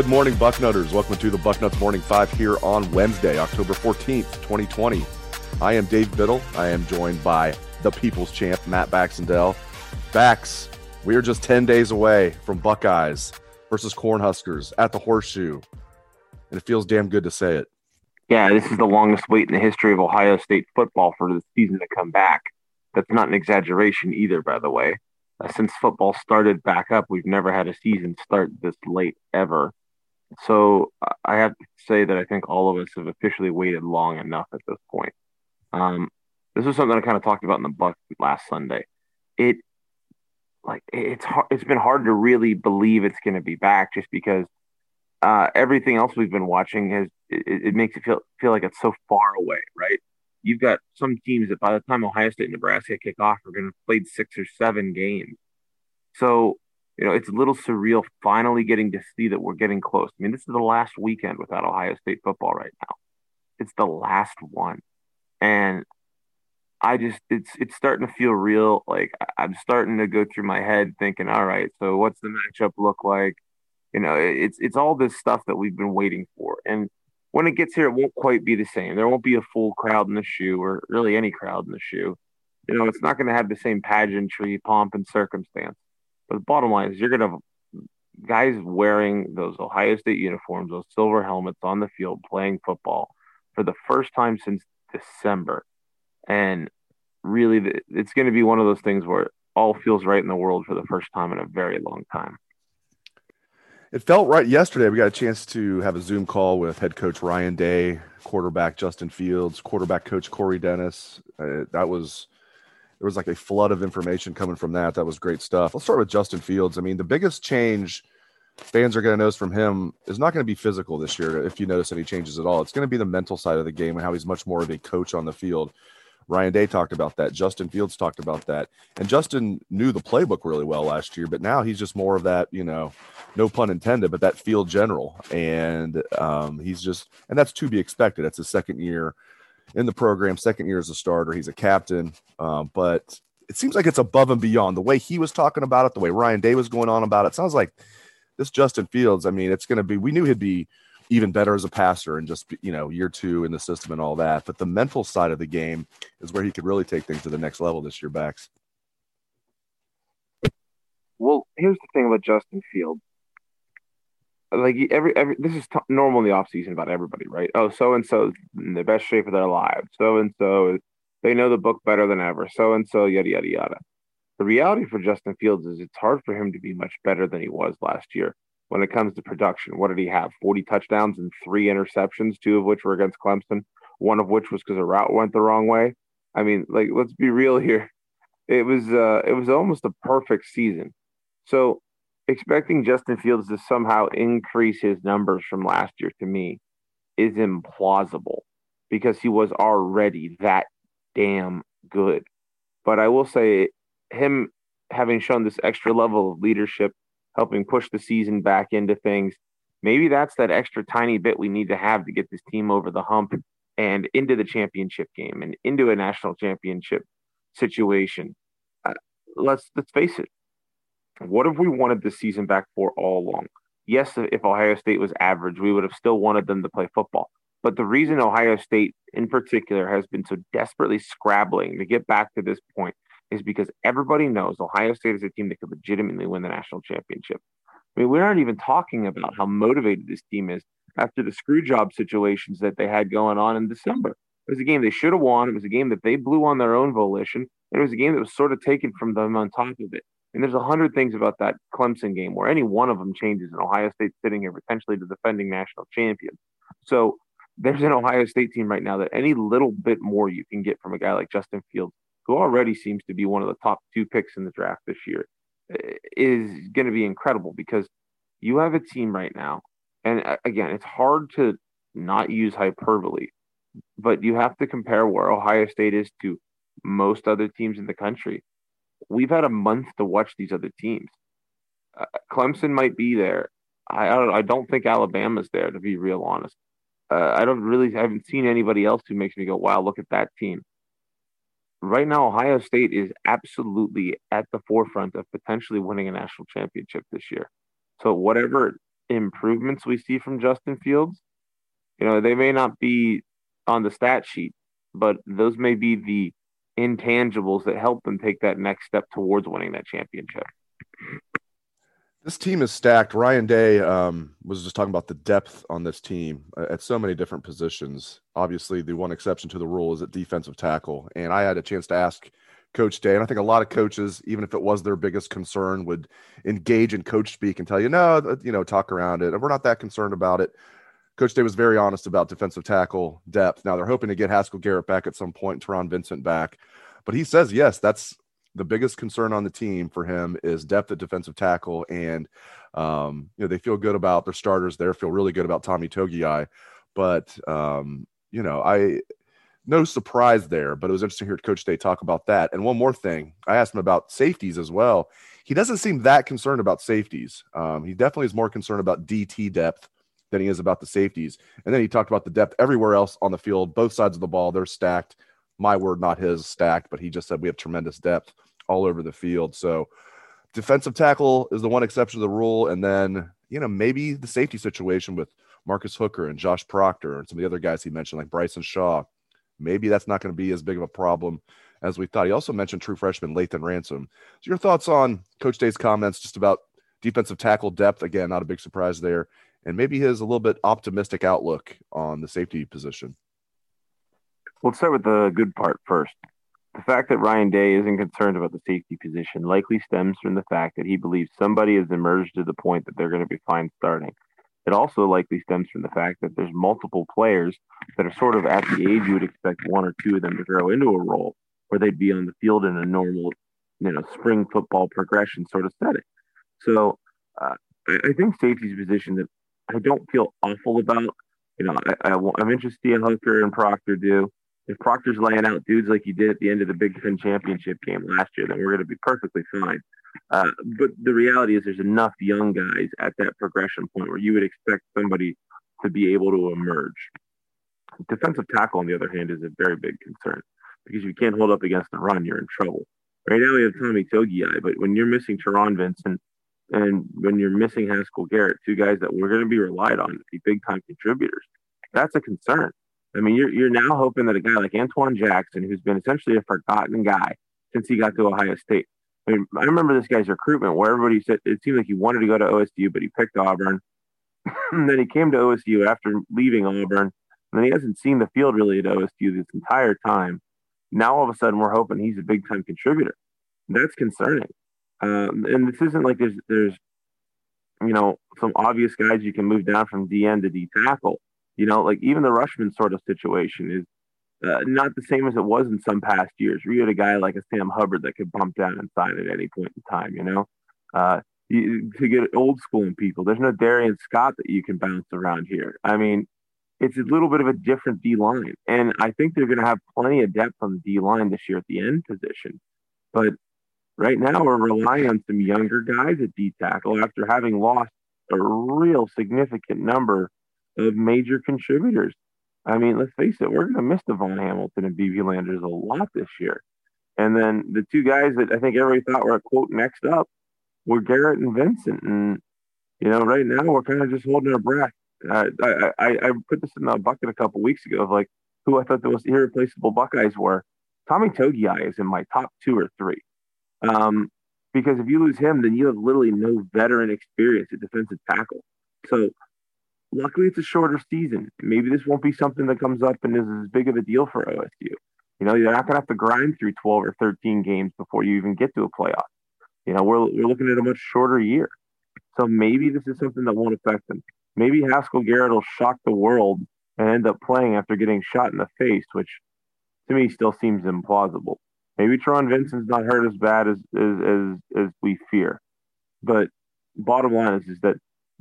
Good morning, Bucknutters. Welcome to the Bucknuts Morning Five here on Wednesday, October 14th, 2020. I am Dave Biddle. I am joined by the People's Champ, Matt Baxendell. Bax, we are just 10 days away from Buckeyes versus Cornhuskers at the Horseshoe. And it feels damn good to say it. Yeah, this is the longest wait in the history of Ohio State football for the season to come back. That's not an exaggeration either, by the way. Uh, since football started back up, we've never had a season start this late ever. So I have to say that I think all of us have officially waited long enough at this point. Um, this is something I kind of talked about in the Buck last Sunday. It like it's hard, it's been hard to really believe it's going to be back just because uh, everything else we've been watching has it, it, makes it feel feel like it's so far away, right? You've got some teams that by the time Ohio State and Nebraska kick off are going to have played six or seven games. So you know, it's a little surreal finally getting to see that we're getting close. I mean, this is the last weekend without Ohio State football right now. It's the last one. And I just it's it's starting to feel real. Like I'm starting to go through my head thinking, all right, so what's the matchup look like? You know, it's it's all this stuff that we've been waiting for. And when it gets here, it won't quite be the same. There won't be a full crowd in the shoe or really any crowd in the shoe. You know, it's not going to have the same pageantry, pomp, and circumstance. But the bottom line is you're going to guys wearing those Ohio State uniforms, those silver helmets on the field playing football for the first time since December. And really, it's going to be one of those things where all feels right in the world for the first time in a very long time. It felt right yesterday. We got a chance to have a Zoom call with head coach Ryan Day, quarterback Justin Fields, quarterback coach Corey Dennis. Uh, that was there was like a flood of information coming from that. That was great stuff. Let's start with Justin Fields. I mean, the biggest change fans are going to notice from him is not going to be physical this year. If you notice any changes at all, it's going to be the mental side of the game and how he's much more of a coach on the field. Ryan Day talked about that. Justin Fields talked about that. And Justin knew the playbook really well last year, but now he's just more of that, you know, no pun intended, but that field general. And um, he's just, and that's to be expected. That's his second year in the program, second year as a starter. He's a captain, um, but it seems like it's above and beyond the way he was talking about it, the way Ryan Day was going on about it. Sounds like this Justin Fields. I mean, it's going to be. We knew he'd be even better as a passer and just you know year two in the system and all that. But the mental side of the game is where he could really take things to the next level this year. Bax. Well, here's the thing about Justin Fields like every every this is t- normal in the off season about everybody, right? Oh, so and so in the best shape of their lives. So and so they know the book better than ever. So and so yada yada yada. The reality for Justin Fields is it's hard for him to be much better than he was last year when it comes to production. What did he have? 40 touchdowns and three interceptions, two of which were against Clemson, one of which was because a route went the wrong way. I mean, like let's be real here. It was uh it was almost a perfect season. So expecting Justin Fields to somehow increase his numbers from last year to me is implausible because he was already that damn good. But I will say, him having shown this extra level of leadership, helping push the season back into things, maybe that's that extra tiny bit we need to have to get this team over the hump and into the championship game and into a national championship situation. Uh, let's let's face it, what have we wanted this season back for all along? Yes, if Ohio State was average, we would have still wanted them to play football. But the reason Ohio State in particular has been so desperately scrabbling to get back to this point is because everybody knows Ohio State is a team that could legitimately win the national championship. I mean, we're not even talking about how motivated this team is after the screw job situations that they had going on in December. It was a game they should have won. It was a game that they blew on their own volition. And it was a game that was sort of taken from them on top of it. And there's a hundred things about that Clemson game where any one of them changes, and Ohio State sitting here potentially the defending national champion. So there's an Ohio State team right now that any little bit more you can get from a guy like Justin Fields, who already seems to be one of the top two picks in the draft this year, is going to be incredible because you have a team right now. And uh, again, it's hard to not use hyperbole, but you have to compare where Ohio State is to most other teams in the country. We've had a month to watch these other teams. Uh, Clemson might be there. I, I, don't. I don't think Alabama's there, to be real honest. Uh, I don't really. I haven't seen anybody else who makes me go, "Wow, look at that team." Right now, Ohio State is absolutely at the forefront of potentially winning a national championship this year. So, whatever improvements we see from Justin Fields, you know, they may not be on the stat sheet, but those may be the intangibles that help them take that next step towards winning that championship. This team is stacked. Ryan Day um, was just talking about the depth on this team at so many different positions. Obviously, the one exception to the rule is at defensive tackle. And I had a chance to ask Coach Day, and I think a lot of coaches, even if it was their biggest concern, would engage in coach speak and tell you, no, you know, talk around it. We're not that concerned about it. Coach Day was very honest about defensive tackle depth. Now they're hoping to get Haskell Garrett back at some point, Taron Vincent back. But he says, yes, that's the biggest concern on the team for him is depth at defensive tackle. And, um, you know, they feel good about their starters there, feel really good about Tommy Togiai. But, um, you know, I, no surprise there, but it was interesting to hear Coach Day talk about that. And one more thing, I asked him about safeties as well. He doesn't seem that concerned about safeties. Um, he definitely is more concerned about DT depth than he is about the safeties. And then he talked about the depth everywhere else on the field, both sides of the ball. They're stacked my word, not his, stacked, but he just said we have tremendous depth all over the field. So defensive tackle is the one exception to the rule. And then, you know, maybe the safety situation with Marcus Hooker and Josh Proctor and some of the other guys he mentioned, like Bryson Shaw. Maybe that's not going to be as big of a problem as we thought. He also mentioned true freshman Lathan Ransom. So, your thoughts on Coach Day's comments just about defensive tackle depth? Again, not a big surprise there. And maybe his a little bit optimistic outlook on the safety position. Let's start with the good part first. The fact that Ryan Day isn't concerned about the safety position likely stems from the fact that he believes somebody has emerged to the point that they're going to be fine starting. It also likely stems from the fact that there's multiple players that are sort of at the age you would expect one or two of them to grow into a role where they'd be on the field in a normal, you know, spring football progression sort of setting. So uh, I, I think safety's position that I don't feel awful about. You know, I, I, I'm interested in Hooker and Proctor do if Proctor's laying out dudes like he did at the end of the Big Ten championship game last year, then we're going to be perfectly fine. Uh, but the reality is, there's enough young guys at that progression point where you would expect somebody to be able to emerge. Defensive tackle, on the other hand, is a very big concern because if you can't hold up against the run, you're in trouble. Right now we have Tommy Togiai, but when you're missing Taron Vincent and when you're missing Haskell Garrett, two guys that we're going to be relied on to be big time contributors, that's a concern. I mean, you're you're now hoping that a guy like Antwuan Jackson, who's been essentially a forgotten guy since he got to Ohio State. I mean, I remember this guy's recruitment where everybody said it seemed like he wanted to go to OSU, but he picked Auburn. and then he came to OSU after leaving Auburn. And he hasn't seen the field really at OSU this entire time. Now all of a sudden we're hoping he's a big time contributor. That's concerning. Um, and this isn't like there's there's you know some obvious guys you can move down from DN to D tackle. You know, like even the Rushman sort of situation is uh, not the same as it was in some past years. We had a guy like a Sam Hubbard that could bump down and sign at any point in time. You know, uh, you, to get old school in people, there's no Darrion Scott that you can bounce around here. I mean, it's a little bit of a different D line, and I think they're going to have plenty of depth on the D line this year at the end position. But right now, we're relying on some younger guys at D tackle after having lost a real significant number of major contributors. I mean, let's face it, we're going to miss DaVon Hamilton and BB Landers a lot this year. And then the two guys that I think everybody thought were a quote next up were Garrett and Vincent. And, you know, right now we're kind of just holding our breath. Uh, I, I, I put this in the bucket a couple weeks ago of like who I thought the most irreplaceable Buckeyes were. Tommy Togiai is in my top two or three. Um, because if you lose him, then you have literally no veteran experience at defensive tackle. So luckily it's a shorter season. Maybe this won't be something that comes up and is as big of a deal for OSU. You know, you're not going to have to grind through 12 or 13 games before you even get to a playoff. You know, we're, we're looking at a much shorter year. So maybe this is something that won't affect them. Maybe Haskell Garrett will shock the world and end up playing after getting shot in the face, which to me still seems implausible. Maybe Taron Vincent's not hurt as bad as as as, as we fear. But bottom line is, is that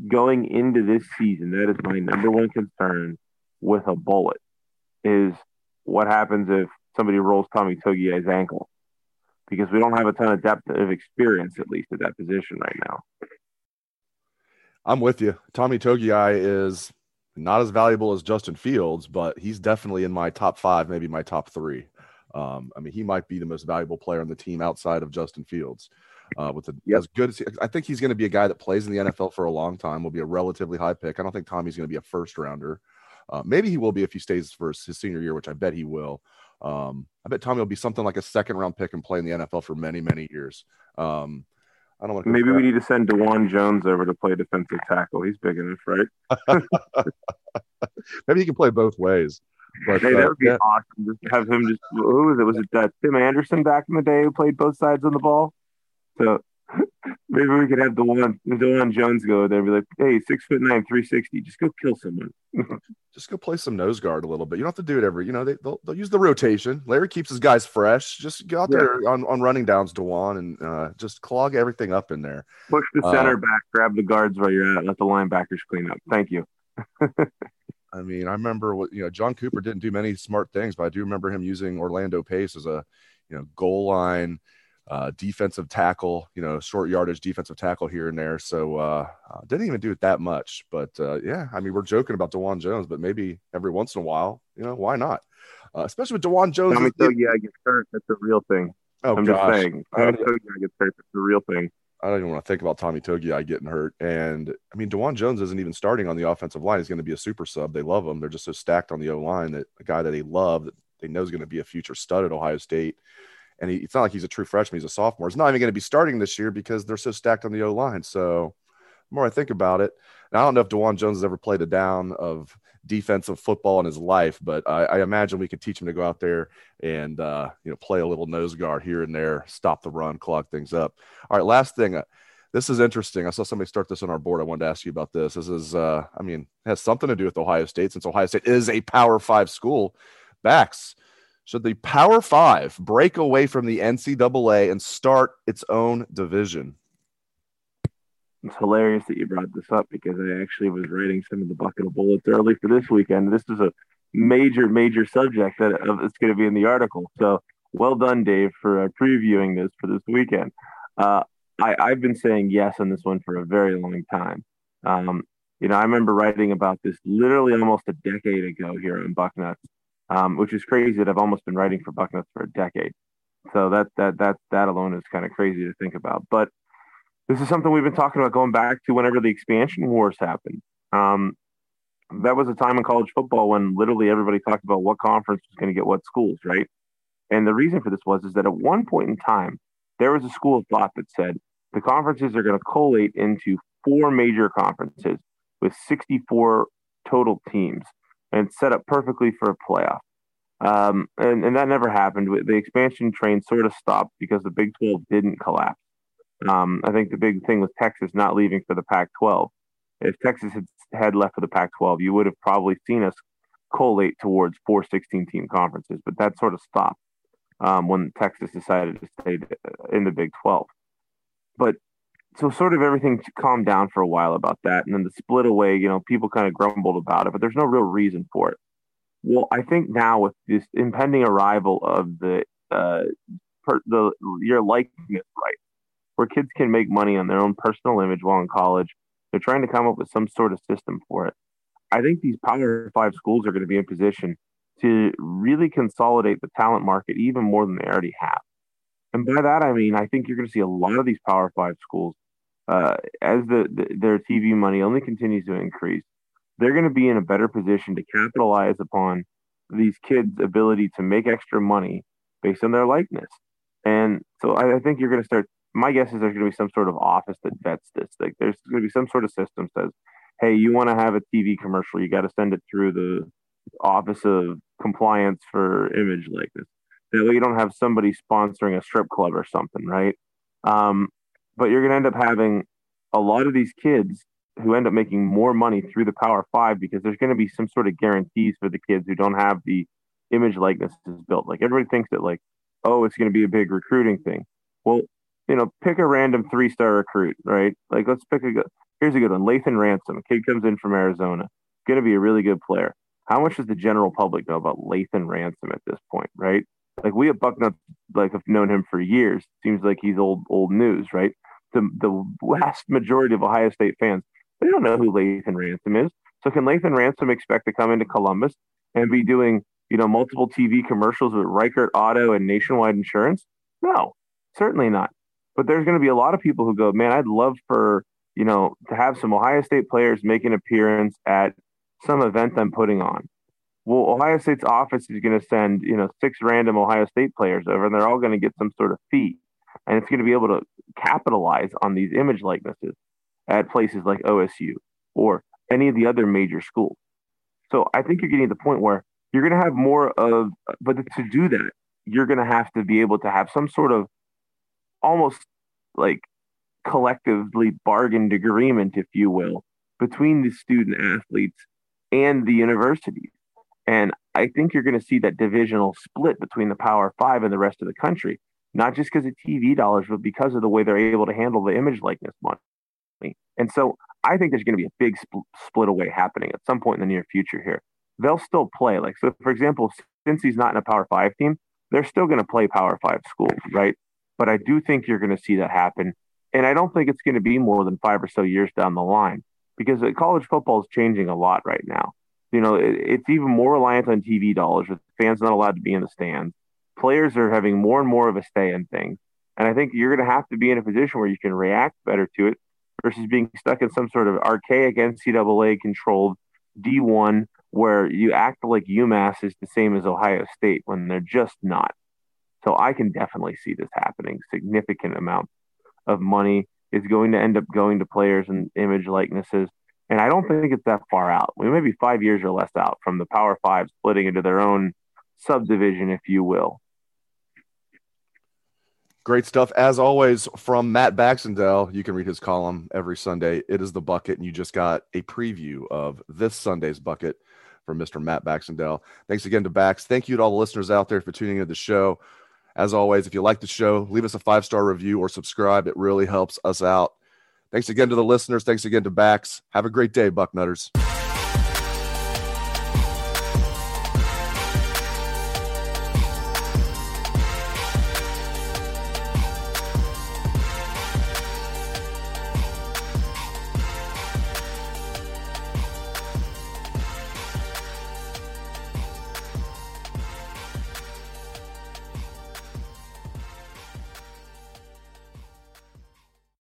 going into this season, that is my number one concern with a bullet is what happens if somebody rolls Tommy Togiai's ankle because we don't have a ton of depth of experience, at least at that position right now. I'm with you. Tommy Togiai is not as valuable as Justin Fields, but he's definitely in my top five, maybe my top three. Um, I mean, he might be the most valuable player on the team outside of Justin Fields. Uh, with a, yep. as good as he, I think he's going to be a guy that plays in the NFL for a long time. Will be a relatively high pick. I don't think Tommy's going to be a first rounder. Uh, maybe he will be if he stays for his senior year, which I bet he will. Um, I bet Tommy will be something like a second round pick and play in the NFL for many, many years. Um, I don't want to. Maybe we need to send Dawand Jones over to play defensive tackle. He's big enough, right? Maybe he can play both ways. But, hey, that would be yeah. awesome. Just have him just who was it? Was it uh, Tim Anderson back in the day who played both sides of the ball? So maybe we could have the one the one Jones go there and be like, hey, six foot nine, three sixty, just go kill someone. just go play some nose guard a little bit. You don't have to do it every. You know, they they'll, they'll use the rotation. Larry keeps his guys fresh. Just go out yeah. there on, on running downs, Dawand, and uh, just clog everything up in there. Push the center uh, back, grab the guards while you're at. Let the linebackers clean up. Thank you. I mean, I remember what you know. John Cooper didn't do many smart things, but I do remember him using Orlando Pace as a you know goal line uh, defensive tackle, you know, short yardage defensive tackle here and there. So uh, uh, didn't even do it that much. But uh, yeah, I mean, we're joking about Dawand Jones, but maybe every once in a while, you know, why not? Uh, especially with Dawand Jones. Togiai gets hurt. That's a real thing. Oh, I'm gosh. just saying. Tommy Togiai gets hurt. That's a real thing. I don't even want to think about Tommy Togiai getting hurt. And I mean, Dawand Jones isn't even starting on the offensive line. He's going to be a super sub. They love him. They're just so stacked on the O line that a guy that they love that they know is going to be a future stud at Ohio State and he, it's not like he's a true freshman; he's a sophomore. He's not even going to be starting this year because they're so stacked on the O line. So, the more I think about it, and I don't know if Dawand Jones has ever played a down of defensive football in his life, but I, I imagine we could teach him to go out there and uh, you know play a little nose guard here and there, stop the run, clog things up. All right, last thing. Uh, this is interesting. I saw somebody start this on our board. I wanted to ask you about this. This is, uh, I mean, has something to do with Ohio State since Ohio State is a Power Five school. Bax, should the Power Five break away from the NCAA and start its own division? It's hilarious that you brought this up because I actually was writing some of the bucket of bullets early for this weekend. This is a major, major subject that it's going to be in the article. So well done, Dave, for uh, previewing this for this weekend. Uh, I, I've been saying yes on this one for a very long time. Um, you know, I remember writing about this literally almost a decade ago here on Bucknuts um, which is crazy that I've almost been writing for Bucknuts for a decade. So that that that that alone is kind of crazy to think about. But this is something we've been talking about going back to whenever the expansion wars happened. Um, that was a time in college football when literally everybody talked about what conference was going to get what schools, right? And the reason for this was is that at one point in time, there was a school of thought that said the conferences are going to collate into four major conferences with 64 total teams and set up perfectly for a playoff. Um, and, and that never happened. The expansion train sort of stopped because the Big 12 didn't collapse. Um, I think the big thing was Texas not leaving for the Pac 12. If Texas had, had left for the Pac 12, you would have probably seen us collate towards four 16 team conferences, but that sort of stopped um, when Texas decided to stay in the Big 12. But so sort of everything calmed down for a while about that, and then the split away. You know, people kind of grumbled about it, but there's no real reason for it. Well, I think now with this impending arrival of the uh, per, the your likeness right, where kids can make money on their own personal image while in college, they're trying to come up with some sort of system for it. I think these Power Five schools are going to be in position to really consolidate the talent market even more than they already have. And by that, I mean, I think you're going to see a lot of these Power Five schools, uh, as the, the, their TV money only continues to increase, they're going to be in a better position to capitalize upon these kids' ability to make extra money based on their likeness. And so I, I think you're going to start. My guess is there's going to be some sort of office that vets this. Like there's going to be some sort of system says, hey, you want to have a TV commercial, you got to send it through the Office of Compliance for image likeness. That way, you don't have somebody sponsoring a strip club or something, right? Um, but you're going to end up having a lot of these kids who end up making more money through the Power Five because there's going to be some sort of guarantees for the kids who don't have the image likenesses built. Like everybody thinks that, like, oh, it's going to be a big recruiting thing. Well, you know, pick a random three star recruit, right? Like, let's pick a good. Here's a good one. Lathan Ransom, kid comes in from Arizona, going to be a really good player. How much does the general public know about Lathan Ransom at this point, right? Like we at Bucknuts, like have known him for years. Seems like he's old old news, right? The the vast majority of Ohio State fans they don't know who Lathan Ransom is. So can Lathan Ransom expect to come into Columbus and be doing you know multiple TV commercials with Ricart Auto and Nationwide Insurance? No, certainly not. But there's going to be a lot of people who go, man, I'd love for you know to have some Ohio State players make an appearance at some event I'm putting on. Well, Ohio State's office is going to send you know six random Ohio State players over, and they're all going to get some sort of fee, and it's going to be able to capitalize on these image likenesses at places like OSU or any of the other major schools. So I think you're getting to the point where you're going to have more of, but to do that, you're going to have to be able to have some sort of almost like collectively bargained agreement, if you will, between the student athletes and the universities. And I think you're going to see that divisional split between the Power Five and the rest of the country, not just because of TV dollars, but because of the way they're able to handle the image likeness money. And so I think there's going to be a big spl- split away happening at some point in the near future here. They'll still play. Like, so for example, since he's not in a Power Five team, they're still going to play Power Five schools, right? But I do think you're going to see that happen. And I don't think it's going to be more than five or so years down the line because uh, college football is changing a lot right now. You know, it, it's even more reliant on TV dollars with fans not allowed to be in the stands. Players are having more and more of a stay in things. And I think you're going to have to be in a position where you can react better to it versus being stuck in some sort of archaic NCAA controlled D1 where you act like UMass is the same as Ohio State when they're just not. So I can definitely see this happening. Significant amount of money is going to end up going to players and image likenesses. And I don't think it's that far out. We may be five years or less out from the Power Five splitting into their own subdivision, if you will. Great stuff as always from Matt Baxendell. You can read his column every Sunday. It is the bucket, and you just got a preview of this Sunday's bucket from Mr. Matt Baxendell. Thanks again to Bax. Thank you to all the listeners out there for tuning into the show. As always, if you like the show, leave us a five star review or subscribe. It really helps us out. Thanks again to the listeners. Thanks again to Bax. Have a great day, Bucknutters.